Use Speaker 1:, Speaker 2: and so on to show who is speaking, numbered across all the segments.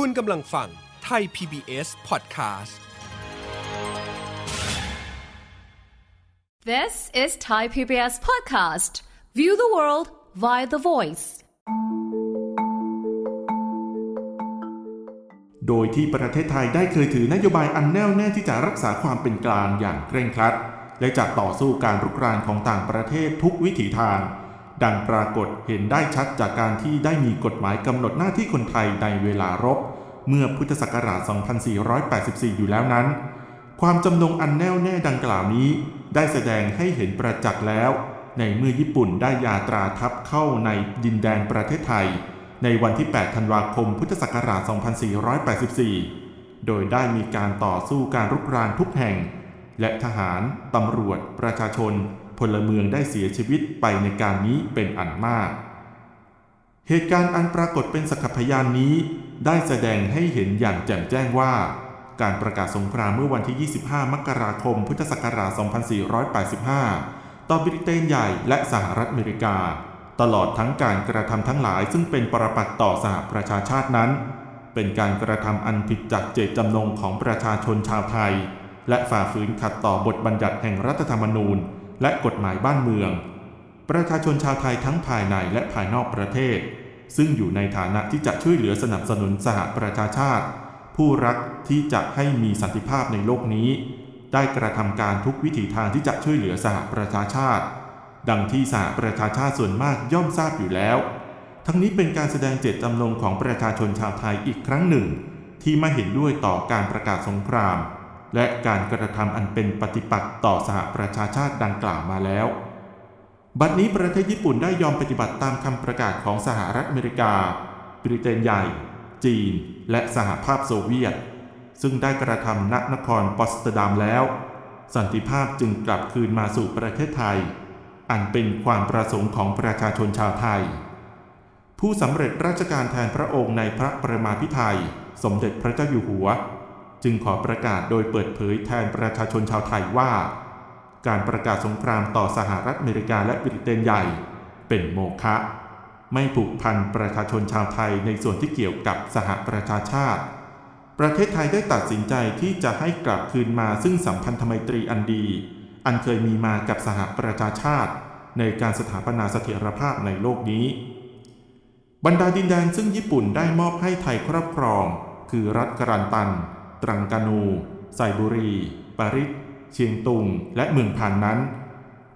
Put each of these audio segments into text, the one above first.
Speaker 1: คุณกำลังฟังไทย PBS Podcast
Speaker 2: This is Thai PBS Podcast. View the world via the voice.
Speaker 3: โดยที่ประเทศไทยได้เคยถือนโยบายอันแน่วแน่ที่จะรักษาความเป็นกลางอย่างเคร่งครัด และจะต่อสู้การรุกรานของต่างประเทศทุกวิถีทาง ดังปรากฏเห็นได้ชัดจากการที่ได้มีกฎหมายกำหนดหน้าที่คนไทยในเวลารบ เมื่อพุทธศักราช 2484 อยู่แล้วนั้น ความจำนงอันแน่วแน่ดังกล่าวนี้ ได้แสดงให้เห็นประจักษ์แล้ว ในเมื่อญี่ปุ่นได้ยาตราทัพเข้าในดินแดนประเทศไทย ในวันที่ 8 ธันวาคม พุทธศักราช 2484 โดยได้มีการต่อสู้การรุกรานทุกแห่ง และทหาร ตำรวจ ประชาชน พลเมืองได้เสียชีวิตไปในการนี้เป็นอันมาก เหตุการณ์อันปรากฏเป็นสักขพยานนี้ ได้แสดงให้เห็นอย่างแจ่มแจ้งว่า การประกาศสงครามเมื่อวันที่ 25 มกราคม พุทธศักราช 2485 ต่อบริเตนใหญ่และสหรัฐอเมริกา ตลอดทั้งการกระทำทั้งหลายซึ่งเป็นปรปักษ์ต่อสหประชาชาตินั้น เป็นการกระทำอันผิดจากเจตจำนงของประชาชนชาวไทย และฝ่าฝืนขัดต่อบทบัญญัติแห่งรัฐธรรมนูญ และกฎหมายบ้านเมือง ประชาชนชาวไทยทั้งภายในและภายนอกประเทศ ซึ่งอยู่ในฐานะที่จะช่วยเหลือสนับสนุนสหประชาชาติ ผู้รักที่จะให้มีสันติภาพในโลกนี้ ได้กระทำการทุกวิถีทางที่จะช่วยเหลือสหประชาชาติ ดังที่สหประชาชาติส่วนมากย่อมทราบอยู่แล้ว ทั้งนี้เป็นการแสดงเจตจำนงของประชาชนชาวไทยอีกครั้งหนึ่ง ที่ไม่เห็นด้วยต่อการประกาศสงคราม และการกระทำอันเป็นปฏิปักษ์ต่อสหประชาชาติดังกล่าวมาแล้ว บัดนี้ประเทศญี่ปุ่นได้ยอมปฏิบัติตามคำประกาศของสหรัฐอเมริกา บริเตนใหญ่ จีน และสหภาพโซเวียต ซึ่งได้กระทำณนครปอสเตอร์ดัมแล้ว สันติภาพจึงกลับคืนมาสู่ประเทศไทย อันเป็นความประสงค์ของประชาชนชาวไทย ผู้สำเร็จราชการแทนพระองค์ในพระปรมาภิไธย สมเด็จพระเจ้าอยู่หัว จึงขอประกาศโดยเปิดเผยแทนประชาชนชาวไทยว่า การประกาศสงครามต่อสหรัฐอเมริกาและบริเตนใหญ่ เป็นโมฆะไม่ผูกพันประชาชนชาวไทยในส่วนที่เกี่ยวกับสหประชาชาติ ประเทศไทยได้ตัดสินใจที่จะให้กลับคืนมาซึ่งสัมพันธไมตรีอันดี อันเคยมีมากับสหประชาชาติ ในการสถาปนาเสถียรภาพในโลกนี้ บรรดาดินแดนซึ่งญี่ปุ่นได้มอบให้ไทยครอบครอง คือรัฐกรันตัน ตรังกานู ไซบุรี ปาริสเชียงตุง และเมืองพานนั้น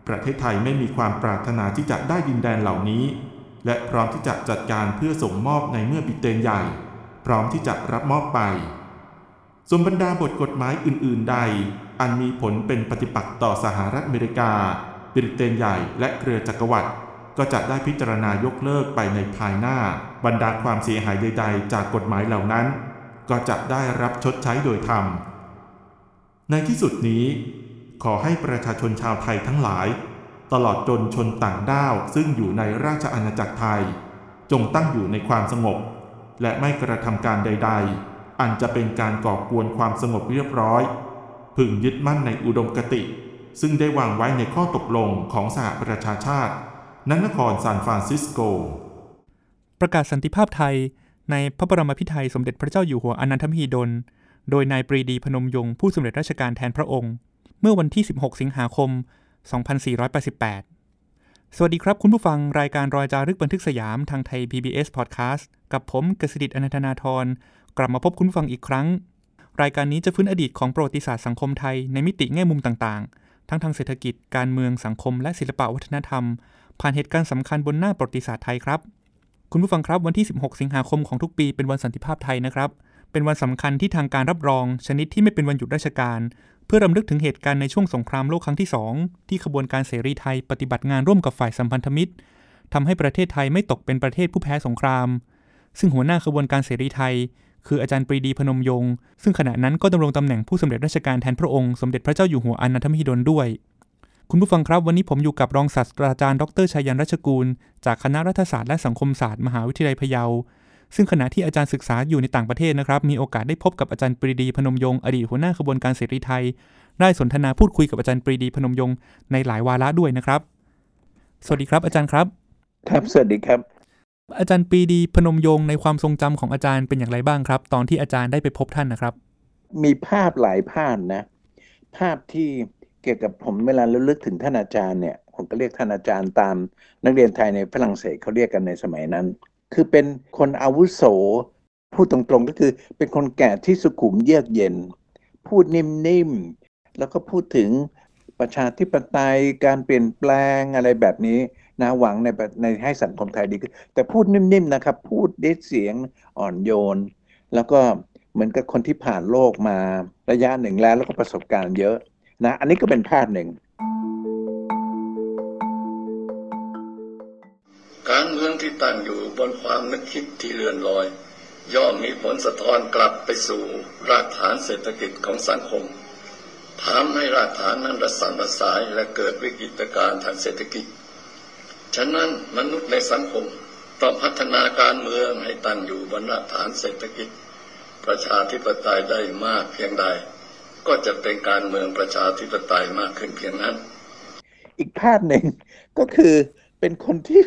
Speaker 3: ประเทศไทยไม่มีความปรารถนาที่จะได้ดินแดนเหล่านี้ และพร้อมที่จะจัดการเพื่อส่งมอบในเมื่อบิเตนใหญ่ พร้อมที่จะรับมอบไปส่วนบรรดาบทกฎหมายอื่น ๆ ใด อันมีผลเป็นปฏิปักษ์ต่อสหรัฐอเมริกาบริเตนใหญ่และเครือจักรวรรดิก็จะได้พิจารณายกเลิกไปในภายหน้า บรรดาความเสียหายใด ๆ จากกฎหมายเหล่านั้น ก็จะได้รับชดใช้โดยธรรม ในที่สุดนี้ ขอให้ประชาชนชาวไทยทั้งหลาย ตลอดจนชนต่างด้าวซึ่งอยู่ในราชอาณาจักรไทย จงตั้งอยู่ในความสงบ และไม่กระทำการใด ๆ อันจะเป็นการก่อกวนความสงบเรียบร้อย พึงยึดมั่นในอุดมคติ ซึ่งได้วางไว้ในข้อตกลงของสหประชาชาติณนครซานฟรานซิสโก
Speaker 4: ประกาศสันติภาพไทย ในพระบรมพิไทยสมเด็จพระเจ้าอยู่หัวอนันทมหิดล โดยนายปรีดีพนมยงค์ผู้สำเร็จราชการแทนพระองค์ เมื่อวันที่ 16 สิงหาคม 2488 สวัสดีครับคุณผู้ฟังรายการรอยจารึกบันทึกสยามทางไทย PBS Podcast กับผมกฤษดิตอนันทนาทร กลับมาพบคุณผู้ฟังอีกครั้ง รายการนี้จะฟื้นอดีตของประวัติศาสตร์สังคมไทยในมิติแง่มุมต่างๆ ทั้งทางเศรษฐกิจการเมืองสังคมและศิลปวัฒนธรรม ผ่านเหตุการณ์สำคัญบนหน้าประวัติศาสตร์ไทยครับ คุณผู้ฟังครับวันที่ 16 สิงหาคมของทุกปีเป็นวันสันติภาพไทยนะครับ เป็นวันสำคัญที่ทางการรับรอง ชนิดที่ไม่เป็นวันหยุดราชการ เพื่อรำลึกถึงเหตุการณ์ในช่วงสงครามโลกครั้งที่ 2 ที่ขบวนการเสรีไทยปฏิบัติงานร่วมกับฝ่ายสัมพันธมิตรทำให้ประเทศไทยไม่ตกเป็นประเทศผู้แพ้สงคราม ซึ่งหัวหน้าขบวนการเสรีไทย คืออาจารย์ปรีดีพนมยงค์ซึ่งขณะนั้นก็ดำรงตำแหน่งผู้สำเร็จราชการแทนพระองค์สมเด็จพระเจ้าอยู่หัวอนันทมหิดลด้วย คุณผู้ฟังครับวันนี้ผมอยู่กับรองศาสตราจารย์ดรชัยยันรัชกูล จากคณะรัฐศาสตร์และสังคมศาสตร์มหาวิทยาลัยพะเยา ซึ่งขณะที่อาจารย์ศึกษาอยู่ในต่างประเทศนะครับ มีโอกาสได้พบกับอาจารย์ปรีดีพนมยงค์อดีตหัวหน้าขบวนการเสรีไทย ได้สนทนาพูดคุยกับอาจารย์ปรีดีพนมยงค์ในหลายวาระด้วยนะครับ สวัสดีครับอาจารย์ครับ
Speaker 5: ครับสวัสดีครับ
Speaker 4: อาจารย์ปรีดีพนมยงค์ในความทรงจำของอาจารย์เป็นอย่างไรบ้างครับ ตอนที่อาจารย์ได้ไปพบท่านนะครับ
Speaker 5: มีภาพหลายภาพนะ ภาพที่ เกี่ยวกับผมเวลาระลึกถึงท่านอาจารย์เนี่ย ผมก็เรียกท่านอาจารย์ตามนักเรียนไทยในฝรั่งเศสเขาเรียกกันในสมัยนั้น คือเป็นคนอาวุโส พูดตรงๆก็คือเป็นคนแก่ที่สุขุมเยือกเย็น พูดนิ่มๆ แล้วก็พูดถึงประชาธิปไตยการเปลี่ยนแปลงอะไรแบบนี้นะหวังในในให้สังคมไทยดีขึ้นแต่พูดนิ่มๆนะครับ พูดด้วยเสียงอ่อนโยน แล้วก็เหมือนกับคนที่ผ่านโลกมาระยะหนึ่งแล้วแล้วก็ประสบการณ์เยอะ นะอันนี้ก็เป็นภาพหนึ่ง
Speaker 6: การเมืองที่ตั้งอยู่บนความนึกคิดที่เลื่อนลอย ย่อมมีผลสะท้อนกลับไปสู่รากฐานเศรษฐกิจของสังคมทำให้รากฐานนั้นระสันระสายและเกิดวิกฤตการณ์ทางเศรษฐกิจ ฉะนั้นมนุษย์ในสังคมต้องพัฒนาการเมืองให้ตั้งอยู่บนรากฐานเศรษฐกิจ ประชาธิปไตยได้มากเพียงใด ก็จะเป็นการเมืองประชาธิปไตยมากขึ้นเพียงนั้น
Speaker 5: อีกภาพหนึ่งก็คือเป็นคนที่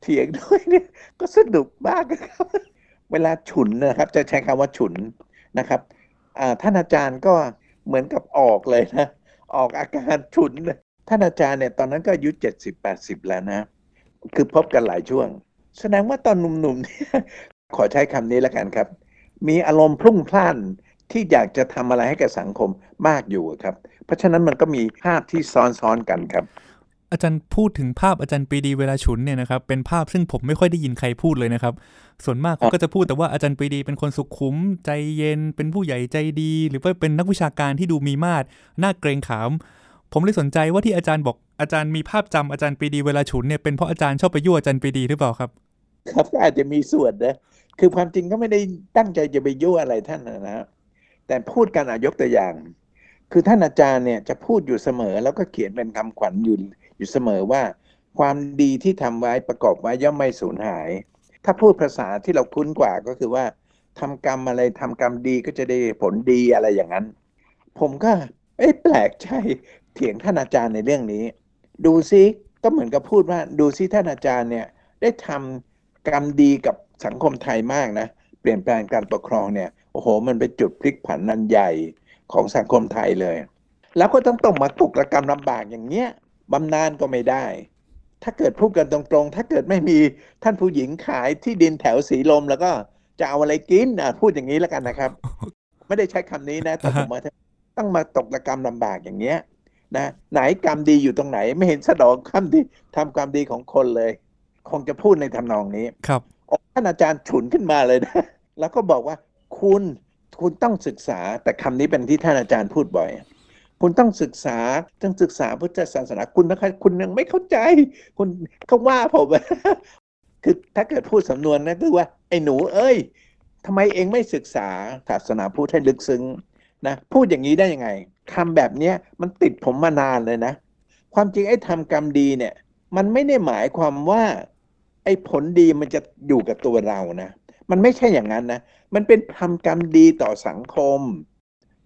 Speaker 5: เถียงด้วยเนี่ยก็สนุกมากนครับ เวลาฉุนนะครับ จะใช้คำว่าฉุนนะครับท่านอาจารย์ก็เหมือนกับออกเลยนะ ออกอาการฉุนเลยท่านอาจารย์เนี่ยตอนนั้นก็อายุเจ็ดสิบแปดสิบแล้วนะ คือพบกันหลายช่วง แสดงว่าตอนหนุ่มๆเนี่ยขอใช้คำนี้แล้วกันครับ มีอารมณ์พลุ่งพล่าน ที่อยากจะทำอะไรให้กับสังคมมากอยู่ครับ เพราะฉะนั้นมันก็มีภาพที่ซ้อนๆกันครับ
Speaker 4: อาจารย์พูดถึงภาพอาจารย์ปรีดีเวลาฉุนเนี่ยนะครับเป็นภาพซึ่งผมไม่ค่อยได้ยินใครพูดเลยนะครับ ส่วนมากเขาก็จะพูดแต่ว่าอาจารย์ปรีดีเป็นคนสุขุม ใจเย็น เป็นผู้ใหญ่ใจดี หรือว่าเป็นนักวิชาการที่ดูมีมาตรน่าเกรงขาม ผมเลยสนใจว่าที่อาจารย์บอกอาจารย์มีภาพจำอาจารย์ปรีดีเวลาฉุนเนี่ยเป็นเพราะอาจารย์ชอบไปยั่วอาจารย์ปรีดีหรือเปล่าครับ
Speaker 5: ครับก็อาจจะมีส่วนนะคือความจริงก็ไม่ได้ตั้งใจจะไปยั่วอะไรท่านนะนะครับ แต่พูดกันอะยกตัวอย่าง คือท่านอาจารย์เนี่ยจะพูดอยู่เสมอ แล้วก็เขียนเป็นคำขวัญอยู่อยู่เสมอว่า ความดีที่ทำไว้ประกอบไว้ย่อมไม่สูญหาย ถ้าพูดภาษาที่เราคุ้นกว่าก็คือว่าทำกรรมอะไรทำกรรมดีก็จะได้ผลดีอะไรอย่างนั้น ผมก็ เอ้ยแปลกใจเถียงท่านอาจารย์ในเรื่องนี้ ดูซิก็เหมือนกับพูดว่า ดูซิท่านอาจารย์เนี่ยได้ทำกรรมดีกับสังคมไทยมากนะเปลี่ยนแปลงการปกครองเนี่ย อ้โห มันเป็นจุดพลิกผันนันใหญ่ของสังคมไทยเลย แล้วก็ต้องต้องมาตกระกรรมลำบากอย่างเงี้ยบำนาญก็ไม่ได้ ถ้าเกิดพูดกันตรงๆ ถ้าเกิดไม่มีท่านผู้หญิงขายที่ดินแถวสีลมแล้วก็จะเอาอะไรกินอะพูดอย่างนี้แล้วกันนะครับ ไม่ได้ใช้คำนี้นะแต่ผมว่าต้องมาตกระกรรมลำบากอย่างเงี้ยนะไหนกรรมดีอยู่ตรงไหน ไม่เห็นสะดอกความดีทำความดีของคนเลย คงจะพูดในทำนองนี้
Speaker 4: ครับ
Speaker 5: ท่านอาจารย์ฉุนขึ้นมาเลยนะแล้วก็บอกว่า คุณคุณต้องศึกษาแต่คำนี้เป็นที่ท่านอาจารย์พูดบ่อย คุณต้องศึกษาต้องศึกษาพุทธศาสนาคุณนะคะคุณยังไม่เข้าใจ คุณเขาว่าผมคือถ้าเกิดพูดสำนวนนะคือว่าไอ้หนู เอ้ยทำไมเองไม่ศึกษาศาสนาพุทธให้ลึกซึ้งนะพูดอย่างนี้ได้ยังไงคำแบบเนี้ยมันติดผมมานานเลยนะ ความจริงไอ้ทำกรรมดีเนี่ย มันไม่ได้หมายความว่า ไอ้ผลดีมันจะอยู่กับตัวเรานะ มันไม่ใช่อย่างนั้นนะ มันเป็นทำกรรมดีต่อสังคม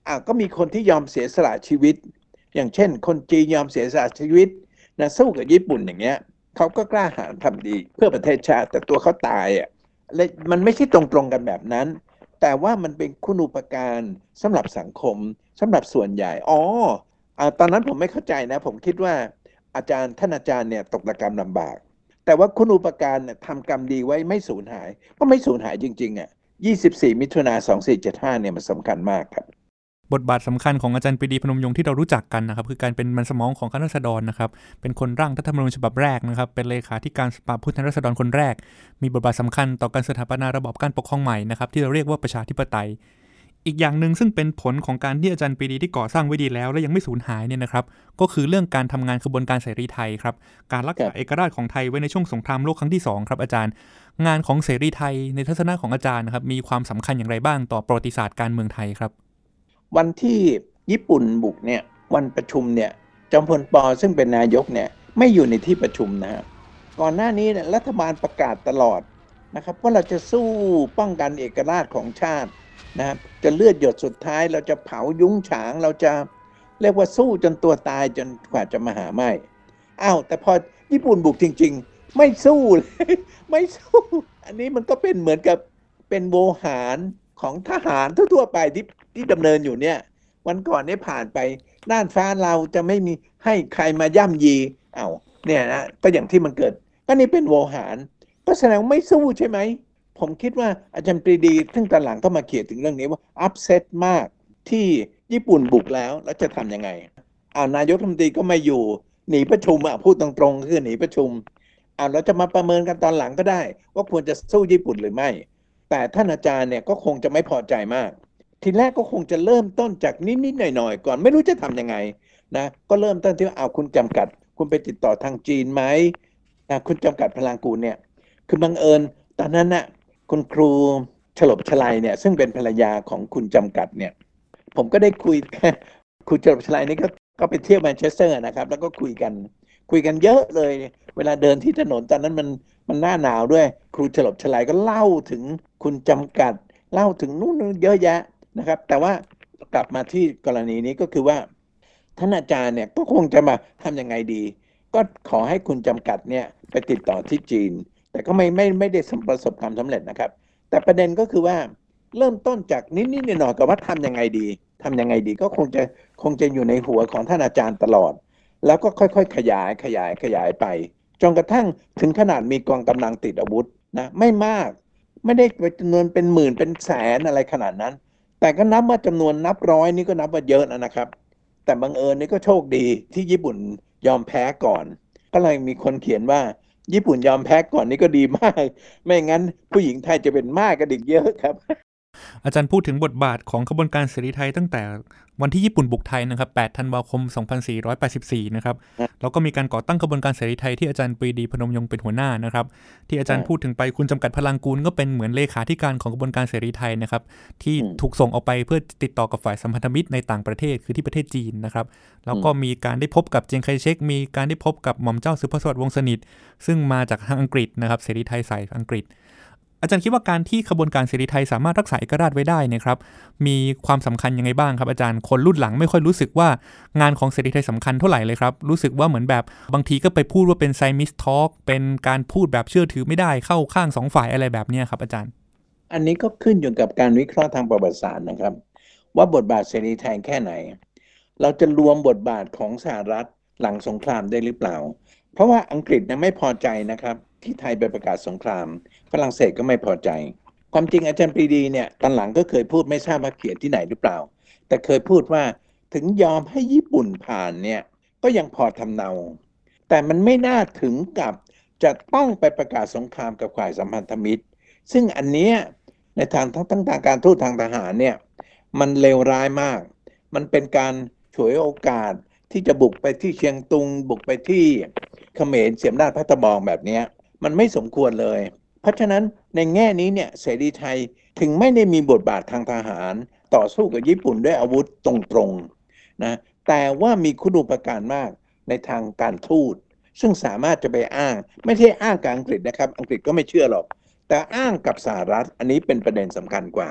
Speaker 5: อะก็มีคนที่ยอมเสียสละชีวิต อย่างเช่น คนจีนยอมเสียสละชีวิตนะสู้กับญี่ปุ่นอย่างเงี้ยเขาก็กล้าหาญทำดีเพื่อประเทศชาติ แต่ตัวเขาตายอะและมันไม่ใช่ตรงๆกันแบบนั้น แต่ว่ามันเป็นคุณูปการสำหรับสังคมสำหรับส่วนใหญ่อ๋ออะตอนนั้นผมไม่เข้าใจนะ ผมคิดว่าอาจารย์ท่านอาจารย์เนี่ยตกระกรรมลำบาก แต่ว่าคุณอุปการเนี่ยทำกรรมดีไว้ไม่สูญหาย ก็ไม่สูญหายจริงๆอะ24 มิถุนา2475เนี่ยมันสำคัญมากครับ
Speaker 4: บทบาทสำคัญของอาจารย์ปรีดีพนมยงค์ที่เรารู้จักกันนะครับ คือการเป็นมันสมองของคณะรัษฎรนะครับ เป็นคนร่างรัฐธรรมนูญฉบับแรกนะครับ เป็นเลขาธิการสภาผู้แทนราษฎรคนแรก มีบทบาทสำคัญต่อการสถาปนาระบอบการปกครองใหม่นะครับที่เราเรียกว่าประชาธิปไตย อีกอย่างหนึ่งซึ่งเป็นผลของการที่อาจารย์ปรีดีที่ก่อสร้างไว้ดีแล้ว และยังไม่สูญหายเนี่ยนะครับ ก็คือเรื่องการทำงานขบวนการเสรีไทยครับ การรักษาเอกราชของไทยไว้ในช่วงสงครามโลกครั้งที่สองครับอาจารย์ งานของเสรีไทยในทัศนะของอาจารย์นะครับมีความสำคัญอย่างไรบ้างต่อประวัติศาสตร์การเมืองไทยครับ
Speaker 5: วันที่ญี่ปุ่นบุกเนี่ยวันประชุมเนี่ยจอมพลปอซึ่งเป็นนายกเนี่ยไม่อยู่ในที่ประชุมนะฮะก่อนหน้านี้เนี่ยรัฐบาลประกาศตลอดนะครับว่าเราจะสู้ป้องกันเอกราชของชาติ นะครับจะเลือดหยดสุดท้ายเราจะเผายุ้งฉางเราจะเรียกว่าสู้จนตัวตายจนกว่าจะมาหาไม่อ้าวแต่พอญี่ปุ่นบุกจริง ๆ ไม่สู้เลยไม่สู้ อันนี้มันก็เป็นเหมือนกับเป็นโวหารของทหารทั่วๆไปที่ที่ดำเนินอยู่เนี่ย วันก่อนนี้ผ่านไปน่านฟ้าเราจะไม่มีให้ใครมาย่ำยีเอาเนี่ยนะก็อย่างที่มันเกิดก็นี่เป็นโวหารก็แสดงไม่สู้ใช่ไหม ผมคิดว่าอาจารย์ปรีดีซึ่งตอนหลังก็มาเขียนถึงเรื่องนี้ว่าอัพเซตมากที่ญี่ปุ่นบุกแล้วแล้วจะทำยังไงอ่านายกรัฐมนตรีก็ไม่อยู่หนีประชุมอะพูดตรงๆคือหนีประชุมอ่าเราจะมาประเมินกันตอนหลังก็ได้ ว่าควรจะสู้ญี่ปุ่นหรือไม่ แต่ท่านอาจารย์เนี่ยก็คงจะไม่พอใจมาก ทีแรกก็คงจะเริ่มต้นจากนิดๆหน่อยๆก่อนไม่รู้จะทำยังไงนะก็เริ่มต้นที่ว่าเอาคุณจำกัด คุณไปติดต่อทางจีนไหมนะคุณจำกัดพลังกูลเนี่ยคือบังเอิญตอนนั้นน่ะ คุณครูฉลบฉลัยเนี่ยซึ่งเป็นภรรยาของคุณจำกัดเนี่ยผมก็ได้คุยครูฉลบฉลัยนี่ก็ก็ไปเที่ยวแมนเชสเตอร์นะครับ แล้วก็คุยกันคุยกันเยอะเลย เวลาเดินที่ถนนตอนนั้นมันมันหน้าหนาวด้วย ครูฉลบฉลายก็เล่าถึงคุณจำกัด เล่าถึงนู่นนเยอะแยะนะครับ แต่ว่ากลับมาที่กรณีนี้ก็คือว่าท่านอาจารย์เนี่ยก็คงจะมาทำยังไงดี ก็ขอให้คุณจำกัดเนี่ยไปติดต่อที่จีน แต่ก็ไม่ไม่ไม่ได้ประสบความสำเร็จนะครับ แต่ประเด็นก็คือว่าเริ่มต้นจากนิดๆหน่อยๆกับว่าทำยังไงดีทำยังไงดีก็คงจะคงจะอยู่ในหัวของท่านอาจารย์ตลอด แล้วก็ค่อยๆ ขยายขยายขยายไปจนกระทั่งถึงขนาดมีกองกำลังติดอาวุธนะไม่มาก ไม่ได้จำนวนเป็นหมื่นเป็นแสนอะไรขนาดนั้น แต่ก็นับว่าจำนวนนับร้อยนี่ก็นับว่าเยอะนะครับ แต่บังเอิญนี่ก็โชคดีที่ญี่ปุ่นยอมแพ้ก่อน ก็เลยมีคนเขียนว่า ญี่ปุ่นยอมแพ้ก่อนนี่ก็ดีมาก ไม่งั้นผู้หญิงไทยจะเป็นมากกระดิกเยอะครับ
Speaker 4: อาจารย์พูดถึงบทบาทของขบวนการเสรีไทยตั้งแต่วันที่ญี่ปุ่นบุกไทยนะครับ 8 ธันวาคม 2484 นะครับ แล้วก็มีการก่อตั้งขบวนการเสรีไทยที่อาจารย์ปรีดีพนมยงเป็นหัวหน้านะครับ ที่อาจารย์พูดถึงไปคุณจำกัดพลังกูลก็เป็นเหมือนเลขาธิการของขบวนการเสรีไทยนะครับ ที่ถูกส่งออกไปเพื่อติดต่อกับฝ่ายสัมพันธมิตรในต่างประเทศคือที่ประเทศจีนนะครับ แล้วก็มีการได้พบกับเจียงไคเชก มีการได้พบกับหม่อมเจ้าสุภสวัสดิ์วงศ์สนิท ซึ่งมาจากทางอังกฤษนะครับ เสรีไทยสายอังกฤษ อาจารย์คิดว่าการที่ขบวนการเสรีไทยสามารถรักษาเอกราชไว้ได้นะครับ มีความสำคัญยังไงบ้างครับอาจารย์คนรุ่นหลังไม่ค่อยรู้สึกว่างานของเสรีไทยสำคัญเท่าไหร่เลยครับ รู้สึกว่าเหมือนแบบบางทีก็ไปพูดว่าเป็น Siamese talk เป็นการพูดแบบเชื่อถือไม่ได้เข้าข้างสองฝ่ายอะไรแบบนี้ครับอาจารย์
Speaker 5: อันนี้ก็ขึ้นอยู่กับการวิเคราะห์ทางประวัติศาสตร์นะครับ ว่าบทบาทเสรีไทยแค่ไหน เราจะรวมบทบาทของสหรัฐหลังสงครามได้หรือเปล่า เพราะว่าอังกฤษนะไม่พอใจนะครับ ที่ไทยไปประกาศสงคราม ฝรั่งเศสก็ไม่พอใจ ความจริงอาจารย์ปรีดีเนี่ยตอนหลังก็เคยพูดไม่ทราบว่าเขียนที่ไหนหรือเปล่า แต่เคยพูดว่าถึงยอมให้ญี่ปุ่นผ่านเนี่ยก็ยังพอทำเนา แต่มันไม่น่าถึงกับจะต้องไปประกาศสงครามกับฝ่ายสัมพันธมิตร ซึ่งอันนี้ในทางทั้งทั้งทางการทูตทางทหารเนี่ยมันเลวร้ายมาก มันเป็นการฉวยโอกาสที่จะบุกไปที่เชียงตุง บุกไปที่เขมรเสียมนาจพัตบองแบบนี้ มันไม่สมควรเลย เพราะฉะนั้นในแง่นี้เนี่ยเสรีไทยถึงไม่ได้มีบทบาททางทหาร ต่อสู้กับญี่ปุ่นด้วยอาวุธตรงๆนะแต่ว่ามีคุณูปการมากในทางการทูตซึ่งสามารถจะไปอ้าง ไม่ใช่อ้างกับอังกฤษนะครับ อังกฤษก็ไม่เชื่อหรอก แต่อ้างกับสหรัฐ อันนี้เป็นประเด็นสำคัญกว่า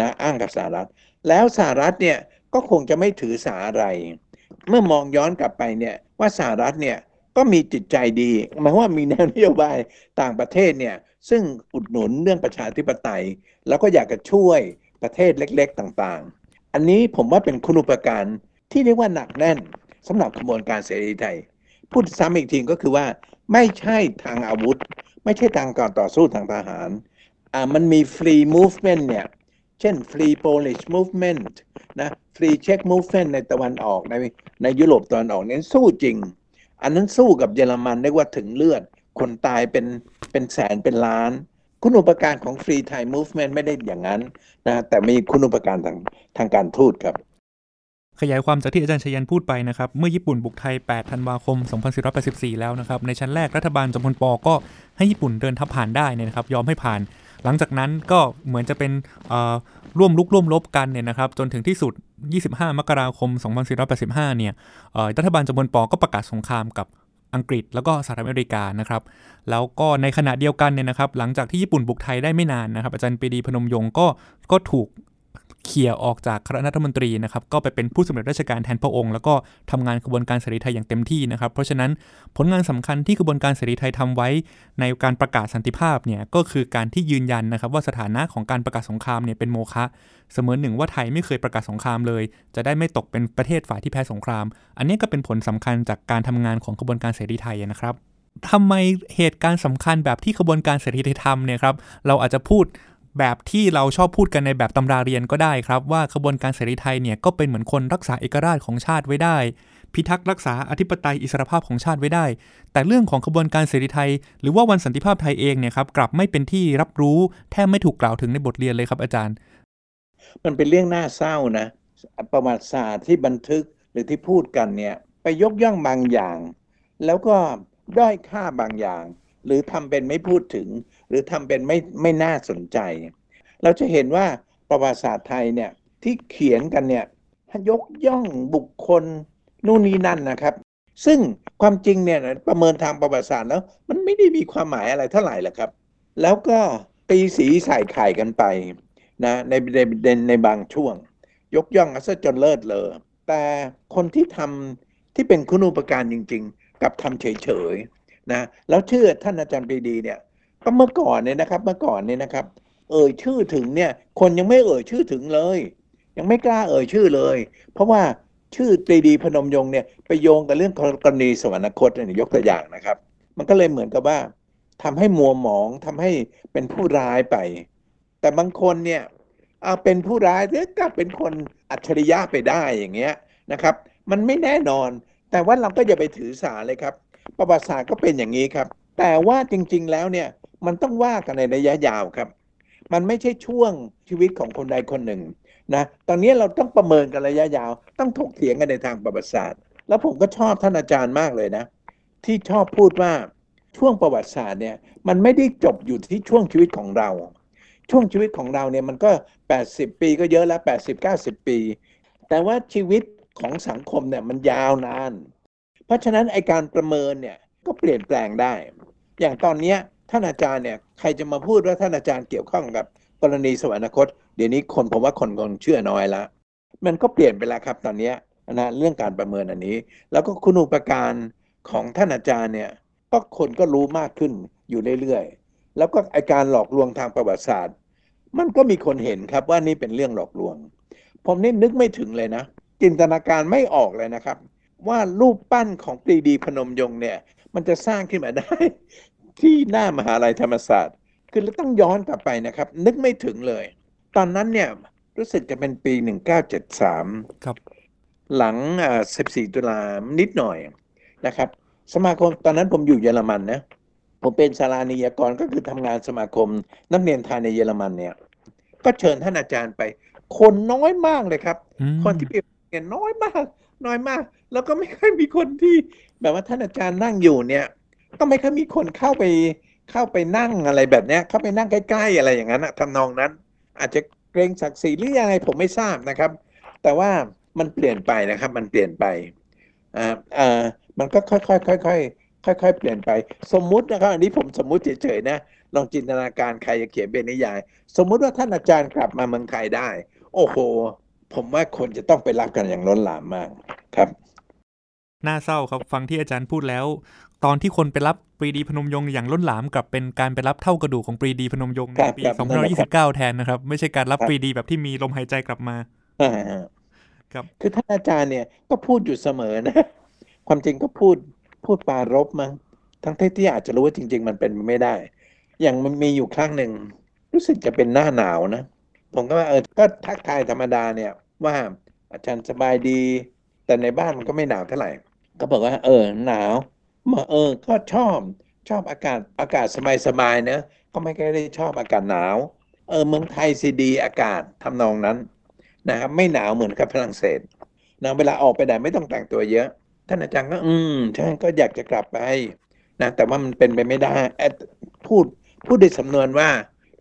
Speaker 5: นะอ้างกับสหรัฐ แล้วสหรัฐเนี่ยก็คงจะไม่ถือสาอะไร เมื่อมองย้อนกลับไปเนี่ยว่าสหรัฐเนี่ย ก็มีจิตใจดีหมายว่ามีแนวนโยบายต่างประเทศเนี่ยซึ่งอุดหนุนเรื่องประชาธิปไตย แล้วก็อยากจะช่วยประเทศเล็ก ๆต่างๆ อันนี้ผมว่าเป็นคุณุปการที่เรียกว่าหนักแน่นสำหรับขบวนการเสรีไทย พูดซ้ำอีกทีก็คือว่าไม่ใช่ทางอาวุธ ไม่ใช่ทางการต่อสู้ทางทหารอ่ามันมี free movement เนี่ย เช่น Free Polish Movement นะ Free Czech Movement ในตะวันออกในในยุโรปตะวันออกเน้นสู้จริง อันนั้นสู้กับเยอรมันเรียกว่าถึงเลือด คนตายเป็นเป็นแสนเป็นล้าน คุณูปการของ Free Thai Movement ไม่ได้อย่างนั้นนะแต่มีคุณูปการทางทางการทูตครับ
Speaker 4: ขยายความจากที่อาจารย์ชยันพูดไปนะครับ เมื่อญี่ปุ่นบุกไทย 8 ธันวาคม 2484 แล้วนะครับ ในชั้นแรกรัฐบาลจอมพลปอก็ให้ญี่ปุ่นเดินทัพผ่านได้นะครับ ยอมให้ผ่าน หลังจากนั้นก็เหมือนจะเป็นร่วมลุกร่วมลบกันเนี่ยนะครับ จนถึงที่สุด 25 มกราคม 2485 เนี่ยรัฐบาลจอมพลปอก็ประกาศสงครามกับอังกฤษแล้วก็สหรัฐอเมริกานะครับ แล้วก็ในขณะเดียวกันเนี่ยนะครับ หลังจากที่ญี่ปุ่นบุกไทยได้ไม่นานนะครับ อาจารย์ปรีดีพนมยงก็ก็ถูก เคลียออกจากคณะรัฐมนตรีนะครับก็ไปเป็นผู้สำเร็จราชการแทนพระองค์ แล้วก็ทำงานกระบวนการเสรีไทยอย่างเต็มที่นะครับ เพราะฉะนั้นผลงานสำคัญที่กระบวนการเสรีไทยทำไว้ในการประกาศสันติภาพเนี่ยก็คือการที่ยืนยันนะครับว่าสถานะของการประกาศสงครามเนี่ยเป็นโมฆะเสมือนหนึ่งว่าไทยไม่เคยประกาศสงครามเลย จะได้ไม่ตกเป็นประเทศฝ่ายที่แพ้สงคราม อันนี้ก็เป็นผลสำคัญจากการทำงานของกระบวนการเสรีไทยนะครับทำไมเหตุการณ์สำคัญแบบที่ขบวนการเสรีไทยทำเนี่ยครับเราอาจจะพูด แบบที่เราชอบพูดกันในแบบตำราเรียนก็ได้ครับ ว่าขบวนการเสรีไทยเนี่ยก็เป็นเหมือนคนรักษาเอกราชของชาติไว้ได้ พิทักษ์รักษาอธิปไตยอิสรภาพของชาติไว้ได้ แต่เรื่องของขบวนการเสรีไทย หรือว่าวันสันติภาพไทยเองเนี่ยครับกลับไม่เป็นที่รับรู้แทบไม่ถูกกล่าวถึงในบทเรียนเลยครับอาจารย์
Speaker 5: มันเป็นเรื่องน่าเศร้านะ ประวัติศาสตร์ที่บันทึกหรือที่พูดกันเนี่ยไปยกย่องบางอย่าง แล้วก็ด้อยค่าบางอย่าง หรือทำเป็นไม่พูดถึง หรือทำเป็นไม่ไม่น่าสนใจ เราจะเห็นว่าประวัติศาสตร์ไทยเนี่ยที่เขียนกันเนี่ยยกย่องบุคคลนู่นนี่นั่นนะครับ ซึ่งความจริงเนี่ยประเมินทางประวัติศาสตร์แล้ว มันไม่ได้มีความหมายอะไรเท่าไหร่หรอกครับ แล้วก็ตีสีใส่ไข่กันไปนะในในในในบางช่วง ยกย่องซะจนเลิศเลยแต่คนที่ทำที่เป็นคุณูปการจริง ๆ กับทำเฉยๆนะแล้วเชื่อท่านอาจารย์ปรีดีเนี่ย ก็เมื่อก่อนเนี่ยนะครับเมื่อก่อนเนี่ยนะครับ เอ่ยชื่อถึงเนี่ย คนยังไม่เอ่ยชื่อถึงเลย ยังไม่กล้าเอ่ยชื่อเลย เพราะว่าชื่อปรีดีพนมยงค์เนี่ยไปโยงกับเรื่องกรณีสวรรคตเนี่ยยกตัวอย่างนะครับ มันก็เลยเหมือนกับว่าทำให้มัวหมองทำให้เป็นผู้ร้ายไป แต่บางคนเนี่ยเอาเป็นผู้ร้ายแล้วกลับเป็นคนอัจฉริยะไปได้อย่างเงี้ยนะครับ มันไม่แน่นอน แต่ว่าเราก็อย่าไปถือสาเลยครับ ประวัติศาสตร์ก็เป็นอย่างนี้ครับ แต่ว่าจริง ๆ แล้วเนี่ย มันต้องว่ากันในระยะยาวครับ มันไม่ใช่ช่วงชีวิตของคนใดคนหนึ่งนะตอนนี้เราต้องประเมินกันระยะยาว ต้องถกเถียงกันในทางประวัติศาสตร์ แล้วผมก็ชอบท่านอาจารย์มากเลยนะ ที่ชอบพูดว่าช่วงประวัติศาสตร์เนี่ยมันไม่ได้จบอยู่ที่ช่วงชีวิตของเรา ช่วงชีวิตของเราเนี่ยมันก็ 80 ปีก็เยอะแล้ว 80 90 ปี แต่ว่าชีวิตของสังคมเนี่ยมันยาวนาน เพราะฉะนั้นไอการประเมินเนี่ยก็เปลี่ยนแปลงได้ อย่างตอนเนี้ย ท่านอาจารย์เนี่ยใครจะมาพูดว่าท่านอาจารย์เกี่ยวข้องกับกรณีสวรรคต เดี๋ยวนี้คนผมว่าคนคงเชื่อน้อยละ มันก็เปลี่ยนไปแล้วครับตอนนี้นะเรื่องการประเมินอันนี้ แล้วก็คุณอุปการของท่านอาจารย์เนี่ยก็คนก็รู้มากขึ้นอยู่เรื่อยๆแล้วก็ไอการหลอกลวงทางประวัติศาสตร์ มันก็มีคนเห็นครับว่านี่เป็นเรื่องหลอกลวง ผมนี่นึกไม่ถึงเลยนะ จินตนาการไม่ออกเลยนะครับ ว่ารูปปั้นของปรีดีพนมยงค์เนี่ย มันจะสร้างขึ้นมาได้ ที่หน้ามหาลัยธรรมศาสตร์ คือเราต้องย้อนกลับไปนะครับ นึกไม่ถึงเลย ตอนนั้นเนี่ยรู้สึกจะเป็นปี 1973
Speaker 4: ครับ
Speaker 5: หลังอ่า14 ตุลานิดหน่อยนะครับ สมาคมตอนนั้นผมอยู่เยอรมันนะผมเป็นสารานิยกรก็คือทำงานสมาคมนักเรียนไทยในเยอรมันเนี่ย ก็เชิญท่านอาจารย์ไป คนน้อยมากเลยครับ
Speaker 4: อืม
Speaker 5: คนที่ไปเรียนน้อยมาก น้อยมาก แล้วก็ไม่ค่อยมีคนที่แบบว่าท่านอาจารย์นั่งอยู่เนี่ย ก็ไม่เคยมีคนเข้าไปเข้าไปนั่งอะไรแบบเนี้ย เข้าไปนั่งใกล้ ๆ อะไรอย่างนั้นอะทำนองนั้น อาจจะเกรงศักดิ์ศรีหรือยังไงผมไม่ทราบนะครับ แต่ว่ามันเปลี่ยนไปนะครับ มันเปลี่ยนไปอ่าอ่ามันก็ค่อยๆค่อยๆค่อยๆ เปลี่ยนไปสมมุตินะครับ อันนี้ผมสมมุติเฉยๆนะลองจินตนาการใครจะเขียนเป็นนิยาย สมมุติว่าท่านอาจารย์กลับมาเมืองไทยได้ โอ้โห ผมว่าคนจะต้องไปรับกันอย่างล้นหลามมากครับ
Speaker 4: น่าเศร้าครับฟังที่อาจารย์พูดแล้ว ตอนที่คนไปรับปรีดีพนมยงค์อย่างล้นหลามกลับเป็นการไปรับเท่ากระดูกของปรีดีพนมยงค์ใน
Speaker 5: ครับ
Speaker 4: ปี
Speaker 5: ครับนั่นแหละครับ
Speaker 4: 2529 แทนนะครับ ไม่ใช่การรับ
Speaker 5: ครับ
Speaker 4: ปรีดีแบบที่มีลมหายใจกลับมา
Speaker 5: อ่า
Speaker 4: ครับ
Speaker 5: คือท่านอาจารย์เนี่ยก็พูดอยู่เสมอนะ ความจริงก็พูดพูดปรารบมั้งทั้งที่ที่อาจจะรู้ว่าจริง ๆ มันเป็นไปไม่ได้ อย่างมันมีอยู่ครั้งหนึ่งรู้สึกจะเป็นหน้าหนาวนะ ผมก็ว่าเออก็ทักทายธรรมดาเนี่ย ว่าอาจารย์สบายดี แต่ในบ้านมันก็ไม่หนาวเท่าไหร่ ก็บอกว่า เออหนาวมา เออ ก็ชอบชอบอากาศอากาศสบายๆเนอะก็ไม่ได้ชอบอากาศหนาว เออเมืองไทยซีดีอากาศทำนองนั้นนะครับไม่หนาวเหมือนกับฝรั่งเศสนะเวลาออกไปไหนไม่ต้องแต่งตัวเยอะ ท่านอาจารย์ก็ อืมใช่ก็อยากจะกลับไปนะแต่ว่ามันเป็นไปไม่ได้พูดพูดในสำนวนว่า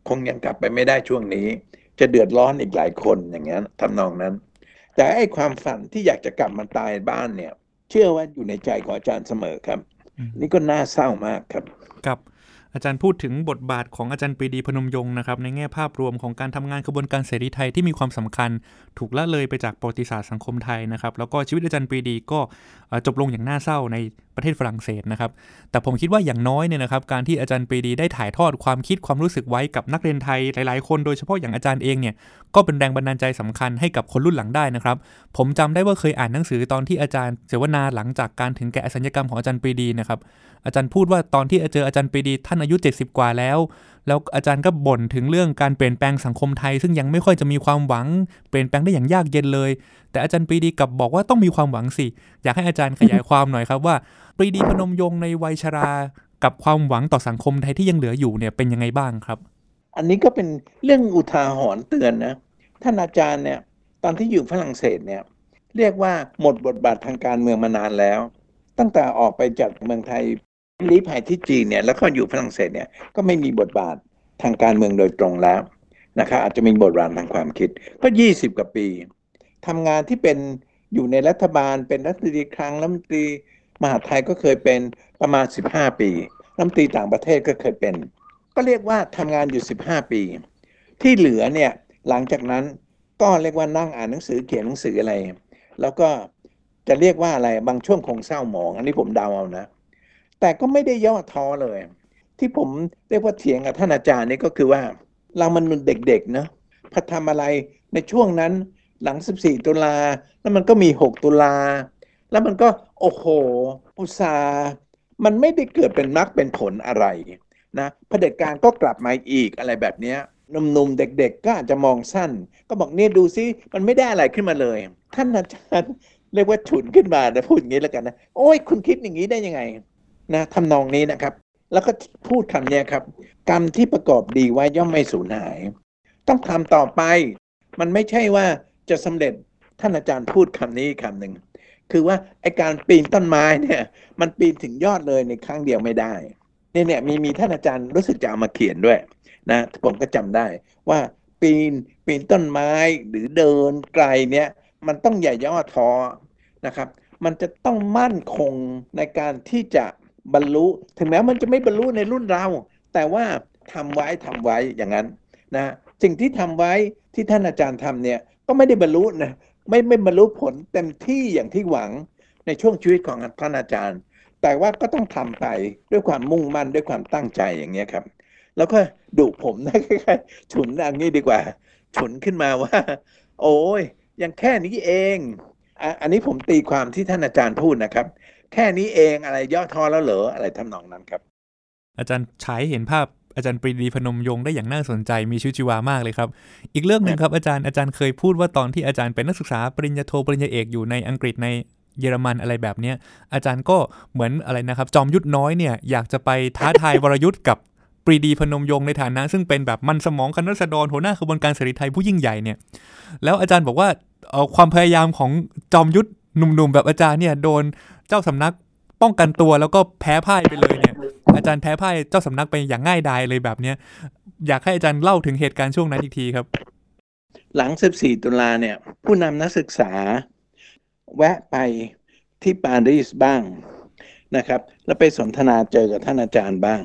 Speaker 5: คงยังกลับไปไม่ได้ช่วงนี้ จะเดือดร้อนอีกหลายคนอย่างเงี้ยทำนองนั้น แต่ไอ้ความฝันที่อยากจะกลับมาตายบ้านเนี่ย เชื่อว่าอยู่ในใจของอาจารย์เสมอครับ
Speaker 4: อืม
Speaker 5: นี่ก็น่าเศร้ามากครับ
Speaker 4: ครับอาจารย์พูดถึงบทบาทของอาจารย์ปรีดีพนมยงค์นะครับในแง่ภาพรวมของการทำงานขบวนการเสรีไทยที่มีความสำคัญ ถูกละเลยไปจากประวัติศาสตร์สังคมไทยนะครับแล้วก็ชีวิตอาจารย์ปรีดีก็เอ่อจบลงอย่างน่าเศร้าใน ประเทศฝรั่งเศสนะครับแต่ผมคิดว่าอย่างน้อยเนี่ยนะครับการที่อาจารย์ปรีดีได้ถ่ายทอดความคิดความรู้สึกไว้กับนักเรียนไทยหลายๆ คนโดยเฉพาะอย่างอาจารย์เองเนี่ยก็เป็นแรงบันดาลใจสำคัญให้กับคนรุ่นหลังได้นะครับผมจำได้ว่าเคยอ่านหนังสือตอนที่อาจารย์เสวนาหลังจากการถึงแก่อสัญญกรรมของอาจารย์ปรีดีนะครับอาจารย์พูดว่าตอนที่เจออาจารย์ปรีดีท่านอายุ 70 กว่าแล้วแล้วอาจารย์ก็บ่นถึงเรื่องการเปลี่ยนแปลงสังคมไทย ซึ่งยังไม่ค่อยจะมีความหวัง เปลี่ยนแปลงได้อย่างยากเย็นเลย แต่อาจารย์ปรีดีกลับบอกว่าต้องมีความหวังสิ อยากให้อาจารย์ขยายความหน่อยครับว่าปรีดีพนมยงในวัยชรากับความหวังต่อสังคมไทยที่ยังเหลืออยู่เนี่ยเป็นยังไงบ้างครับ
Speaker 5: อันนี้ก็เป็นเรื่องอุทาหรณ์เตือนนะท่านอาจารย์เนี่ยตอนที่อยู่ฝรั่งเศสเนี่ยเรียกว่าหมดบทบาททางการเมืองมานานแล้ว ตั้งแต่ออกไปจากเมืองไทย ลี้ภัยที่จีนเนี่ยแล้วก็อยู่ฝรั่งเศสเนี่ยก็ไม่มีบทบาททางการเมืองโดยตรงแล้วนะครับอาจจะมีบทบาททางความคิด ก็ 20 กว่าปีทำงานที่เป็นอยู่ในรัฐบาลเป็นรัฐมนตรีคลังรัฐมนตรีมหาไทยก็เคยเป็นประมาณ 15 ปีรัฐมนตรีต่างประเทศก็เคยเป็น ก็เรียกว่าทำงานอยู่ 15 ปี ที่เหลือเนี่ยหลังจากนั้นก็เรียกว่านั่งอ่านหนังสือเขียนหนังสืออะไร แล้วก็จะเรียกว่าอะไรบางช่วงคงเศร้าหมอง อันนี้ผมเดาเอานะ แต่ก็ไม่ได้ย่อท้อเลย ที่ผมเรียกว่าเถียงกับท่านอาจารย์นี่ก็คือว่า เรามันเด็กๆเนะพอทำอะไรในช่วงนั้นหลัง 14 ตุลา แล้วมันก็มี 6 ตุลา แล้วมันก็โอ้โห อุตสามันไม่ได้เกิดเป็นมรรคเป็นผลอะไรนะเผด็จการก็กลับมาอีกอะไรแบบนี้หนุ่มๆเด็กๆ ก็อาจจะมองสั้น ก็บอกเนี่ยดูซิมันไม่ได้อะไรขึ้นมาเลย ท่านอาจารย์เรียกว่าฉุนขึ้นมานะพูดอย่างนี้แล้วกันนะ โอ้ยคุณคิดอย่างนี้ได้ยังไง นะทำนองนี้นะครับ แล้วก็พูดคำนี้ครับ กรรมที่ประกอบดีไว้ย่อมไม่สูญหาย ต้องทำต่อไป มันไม่ใช่ว่าจะสำเร็จท่านอาจารย์พูดคำนี้คำหนึ่งคือว่าไอการปีนต้นไม้เนี่ยมันปีนถึงยอดเลยในครั้งเดียวไม่ได้เนี่ยเนี่ยมีมีท่านอาจารย์รู้สึกจะเอามาเขียนด้วยนะผมก็จำได้ว่าปีนปีนต้นไม้หรือเดินไกลเนี่ยมันต้องอย่าย่อท้อนะครับ มันจะต้องมั่นคงในการที่จะ บรรลุ ถึงแม้มันจะไม่บรรลุในรุ่นเรา แต่ว่าทำไว้ทำไว้อย่างนั้นนะสิ่งที่ทำไว้ที่ท่านอาจารย์ทำเนี่ยก็ไม่ได้บรรลุนะไม่ไม่บรรลุผลเต็มที่อย่างที่หวังในช่วงชีวิตของท่านอาจารย์ แต่ว่าก็ต้องทำไปด้วยความมุ่งมั่นด้วยความตั้งใจอย่างเงี้ยครับ แล้วก็ดุผมนะคล้ายๆฉุนอย่างนี้ดีกว่า ฉุนขึ้นมาว่า โอ้ยยังแค่นี้เองออันนี้ผมตีความที่ท่านอาจารย์พูดนะครับ แค่นี้เองอะไรย่อท้อแล้วเหรออะไรทำนองนั้นครับ
Speaker 4: อาจารย์ฉายเห็นภาพอาจารย์ปรีดีพนมยงได้อย่างน่าสนใจมีชีวิตชีวามากเลยครับ อีกเรื่องหนึ่งครับอาจารย์อาจารย์เคยพูดว่าตอนที่อาจารย์เป็นนักศึกษาปริญญาโทปริญญาเอกอยู่ในอังกฤษในเยอรมันอะไรแบบเนี้ยอาจารย์ก็เหมือนอะไรนะครับ จอมยุทธน้อยเนี่ยอยากจะไปท้าทายวรยุทธ์กับปรีดีพนมยงในฐานะ ซึ่งเป็นแบบมันสมองคณะรัษฎรหัวหน้าขบวนการเสรีไทยผู้ยิ่งใหญ่เนี่ยแล้วอาจารย์บอกว่าความพยายามของจอมยุทธ หนุ่มๆแบบอาจารย์เนี่ยโดนเจ้าสำนักป้องกันตัวแล้วก็แพ้พ่ายไปเลยเนี่ย อาจารย์แพ้พ่ายเจ้าสำนักไปอย่างง่ายดายเลยแบบเนี้ยอยากให้อาจารย์เล่าถึงเหตุการณ์ช่วงนั้นอีกทีครับ
Speaker 5: หลัง 14 ตุลาเนี่ย ผู้นำนักศึกษา แวะไปที่ปารีสบ้างนะครับ แล้วไปสนทนาเจอกับท่านอาจารย์บ้าง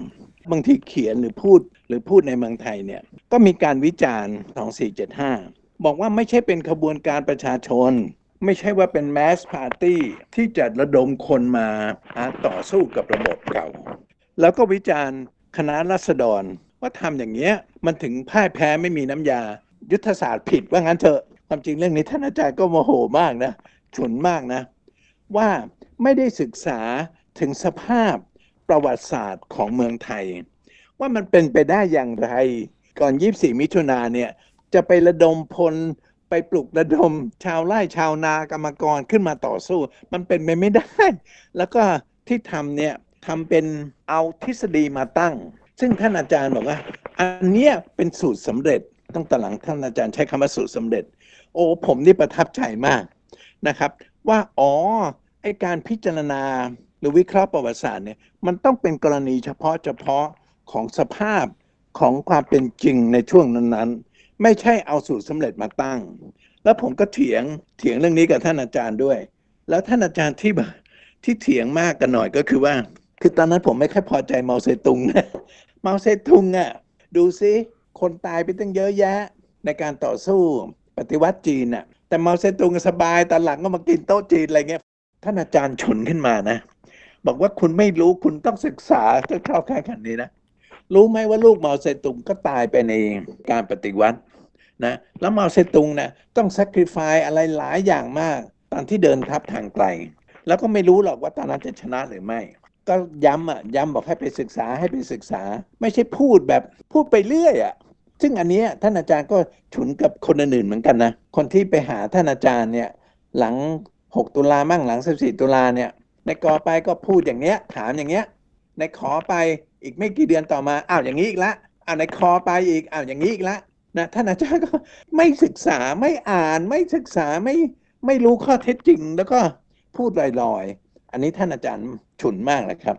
Speaker 5: บางทีเขียนหรือพูดหรือพูดในเมืองไทยเนี่ย ก็มีการวิจารณ์ 2475 บอกว่าไม่ใช่เป็นขบวนการประชาชน ไม่ใช่ว่าเป็นแมสปาร์ตี้ที่จะระดมคนมาหาต่อสู้กับระบบเก่า แล้วก็วิจารณ์คณะรัษฎรว่าทำอย่างเงี้ยมันถึงพ่ายแพ้ไม่มีน้ำยา ยุทธศาสตร์ผิดว่างั้นเถอะความจริงเรื่องนี้ท่านอาจารย์ก็โมโหมากนะฉุนมากนะ ว่าไม่ได้ศึกษาถึงสภาพประวัติศาสตร์ของเมืองไทย ว่ามันเป็นไปได้อย่างไร ก่อน 24 มิถุนาเนี่ยจะไประดมพล ไปปลุกระดมชาวไร่ชาวนากรรมกรขึ้นมาต่อสู้ มันเป็นไปไม่ได้ แล้วก็ที่ทำเนี่ยทำเป็นเอาทฤษฎีมาตั้ง ซึ่งท่านอาจารย์บอกว่า อันเนี้ยเป็นสูตรสำเร็จตั้งแต่หลังท่านอาจารย์ใช้คำว่าสูตรสำเร็จ โอ้ผมนี่ประทับใจมากนะครับ ว่าอ๋อไอการพิจารณาหรือวิเคราะห์ประวัติศาสตร์เนี่ยมันต้องเป็นกรณีเฉพาะเฉพาะของสภาพของความเป็นจริงในช่วงนั้นๆ ไม่ใช่เอาสูตรสำเร็จมาตั้ง แล้วผมก็เถียงเถียงเรื่องนี้กับท่านอาจารย์ด้วย แล้วท่านอาจารย์ที่แบบที่เถียงมากกันหน่อยก็คือว่า คือตอนนั้นผมไม่ค่อยพอใจเมาเซตุงนะเมาเซตุงอะดูซิคนตายไปตั้งเยอะแยะในการต่อสู้ปฏิวัติจีนอะแต่เมาเซตุงสบายตอนหลังก็มากินโต๊ะจีนอะไรเงี้ยท่านอาจารย์ฉุนขึ้นมานะ บอกว่าคุณไม่รู้คุณต้องศึกษาจะเข้าค่ายขันนี้นะ รู้ไหมว่าลูกเมาเซตุงก็ตายไปในการปฏิวัตินะแล้วเมาเซตุงนะต้อง sacrifice อะไรหลายอย่างมากตอนที่เดินทัพทางไกล แล้วก็ไม่รู้หรอกว่าตอนนั้นจะชนะหรือไม่ ก็ย้ำอะย้ำบอกให้ไปศึกษาให้ไปศึกษา ไม่ใช่พูดแบบพูดไปเรื่อยอะซึ่งอันนี้ท่านอาจารย์ก็ฉุนกับคนอื่นๆเหมือนกันนะคนที่ไปหาท่านอาจารย์เนี่ยหลัง 6 ตุลามั่งหลัง 14 ตุลาเนี่ยในกอไปก็พูดอย่างเนี้ยถามอย่างเงี้ย ในขอไปอีกไม่กี่เดือนต่อมาอ้าวอย่างนี้อีกละอ้าวในคอไปอีกอ้าวอย่างนี้อีกละนะท่านอาจารย์ก็ไม่ศึกษาไม่อ่านไม่ศึกษาไม่ไม่รู้ข้อเท็จจริง แล้วก็พูดลอยๆ อันนี้ท่านอาจารย์ฉุนมากนะครับ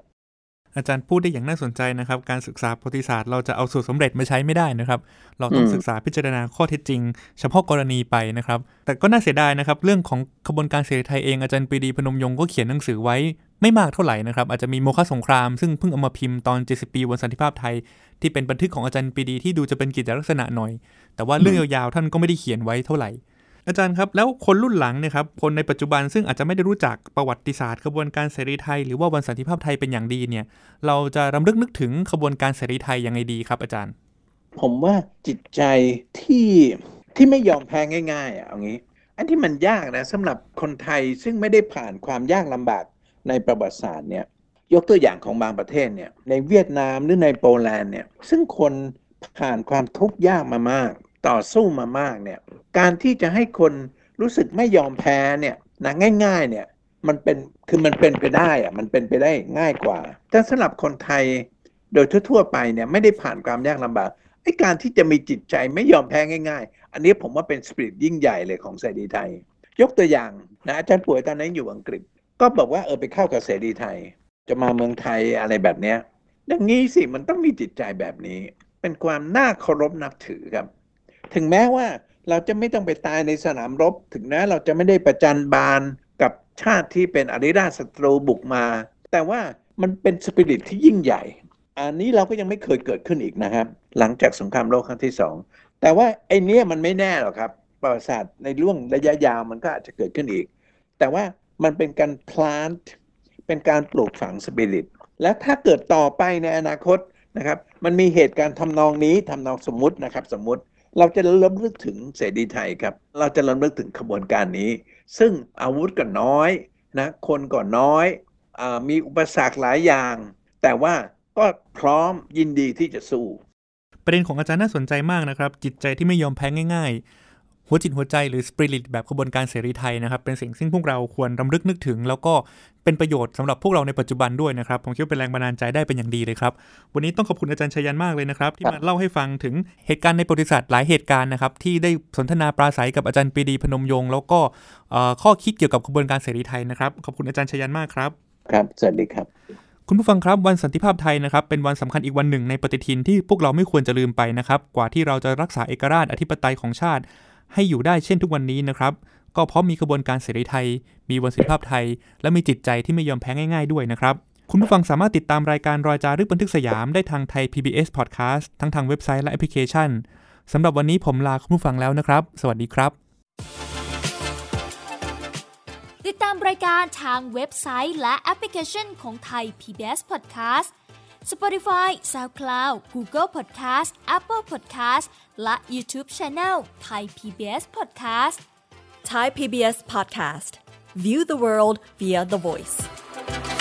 Speaker 4: อาจารย์พูดได้อย่างน่าสนใจนะครับ การศึกษาประวัติศาสตร์เราจะเอาสูตรสำเร็จมาใช้ไม่ได้นะครับ เราต้อง
Speaker 5: อืม
Speaker 4: ศึกษาพิจารณาข้อเท็จจริง เฉพาะกรณีไปนะครับ แต่ก็น่าเสียดายนะครับ เรื่องของขบวนการเสรีไทยเองอาจารย์ปรีดีพนมยงค์ก็เขียนหนังสือไว้ ไม่มากเท่าไหร่นะครับ อาจจะมีโมฆะสงครามซึ่งเพิ่งเอามาพิมพ์ตอน 70 ปีวันสันติภาพไทย ที่เป็นบันทึกของอาจารย์ปีดีที่ดูจะเป็นกิจลักษณะหน่อย แต่ว่าเรื่องยาวๆท่านก็ไม่ได้เขียนไว้เท่าไหร่ อาจารย์ครับ แล้วคนรุ่นหลังเนี่ยครับคนในปัจจุบันซึ่งอาจจะไม่ได้รู้จักประวัติศาสตร์ขบวนการเสรีไทย หรือว่าวันสันติภาพไทยเป็นอย่างดีเนี่ย เราจะรำลึกนึกถึงขบวนการเสรีไทยยังไงดีครับ อาจารย์
Speaker 5: ผมว่าจิตใจที่ที่ไม่ยอมแพ้ง่ายๆอะเอางี้ อันที่มันยากนะสำหรับคนไทยซึ่งไม่ได้ผ่านความยากลำบาก ในประวัติศาสตร์เนี่ยยกตัวอย่างของบางประเทศเนี่ยในเวียดนามหรือในโปแลนด์เนี่ยซึ่งคนผ่านความทุกข์ยากมามาก ต่อสู้มามากเนี่ยการที่จะให้คนรู้สึกไม่ยอมแพ้เนี่ยนะง่าย ๆเนี่ยมันเป็นคือมันเป็นไปได้อะมันเป็นไปได้ง่ายกว่า แต่สำหรับคนไทยโดยทั่วๆไปเนี่ยไม่ได้ผ่านความยากลำบากไอ้การที่จะมีจิตใจไม่ยอมแพ้ง่าย ๆ อันนี้ผมว่าเป็นสปิริตยิ่งใหญ่เลยของเสรีไทย ยกตัวอย่างนะอาจารย์ป่วยตอนนั้นอยู่อังกฤษ ก็บอกว่าเออไปเข้ากับเสรีไทย จะมาเมืองไทยอะไรแบบเนี้ยอย่างนี้สิมันต้องมีจิตใจแบบนี้ เป็นความน่าเคารพนับถือครับ ถึงแม้ว่าเราจะไม่ต้องไปตายในสนามรบ ถึงแม้เราจะไม่ได้ประจันบานกับชาติที่เป็นอริราชศัตรูบุกมา แต่ว่ามันเป็นสปิริตที่ยิ่งใหญ่ อันนี้เราก็ยังไม่เคยเกิดขึ้นอีกนะครับ หลังจากสงครามโลกครั้งที่สองแต่ว่าไอ้เนี้ยมันไม่แน่หรอกครับ ประวัติศาสตร์ในร่วงระยะยาวมันก็อาจจะเกิดขึ้นอีก แต่ว่า มันเป็นการ plant เป็นการปลูกฝังสปิริตและถ้าเกิดต่อไปในอนาคตนะครับ มันมีเหตุการณ์ทำนองนี้ทำนองสมมุตินะครับ สมมุติเราจะระลึกถึงเสรีไทยครับ เราจะระลึกถึงขบวนการนี้ ซึ่งอาวุธก็น้อยนะคนก็น้อยอมีอุปสรรคหลายอย่าง แต่ว่าก็พร้อมยินดีที่จะสู้
Speaker 4: ประเด็นของอาจารย์น่าสนใจมากนะครับ จิตใจที่ไม่ยอมแพ้ง่ายๆ หัวจิตหัวใจหรือสปิริตแบบขบวนการเสรีไทยนะครับ เป็นสิ่งซึ่งพวกเราควรรำลึกนึกถึง แล้วก็เป็นประโยชน์สำหรับพวกเราในปัจจุบันด้วยนะครับ ผมคิดว่าเป็นแรงบันดาลใจได้เป็นอย่างดีเลยครับ วันนี้ต้องขอบคุณอาจารย์ชัยยันมากเลยนะครับ ที่มาเล่าให้ฟังถึงเหตุการณ์ในประวัติศาสตร์หลายเหตุการณ์นะครับที่ได้สนทนาปราศัยกับอาจารย์ปรีดีพนมยงค์แล้วก็เอ่อข้อคิดเกี่ยวกับขบวนการเสรีไทยนะครับขอบคุณอาจารย์ชัยยันมากครับ
Speaker 5: ครับสวัสดีครับ
Speaker 4: คุณผู้ฟังครับวันสันติภาพไทยนะครับเป็นวันสำคัญอีกวันหนึ่งในปฏิทินที่พวกเราไม่ควรจะลืมไปนะครับกว่าที่เราจะรักษาเอกราชอธิปไตยของชาติ ให้อยู่ได้เช่นทุกวันนี้นะครับ ก็เพราะมีกระบวนการเสรีไทย มีวันสันติภาพไทย และมีจิตใจที่ไม่ยอมแพ้ง่ายๆด้วยนะครับคุณผู้ฟังสามารถติดตามรายการรอยจารึกบันทึกสยามได้ทางไทย PBS Podcast ทั้งทางเว็บไซต์และแอปพลิเคชันสำหรับวันนี้ผมลาคุณผู้ฟังแล้วนะครับ สวัสดีครับ
Speaker 7: ติดตามรายการทางเว็บไซต์และแอปพลิเคชันของไทย PBS Podcast Spotify SoundCloud Google Podcast Apple Podcast และ YouTube Channel Thai PBS Podcast
Speaker 8: Thai PBS podcast. View the world via the voice.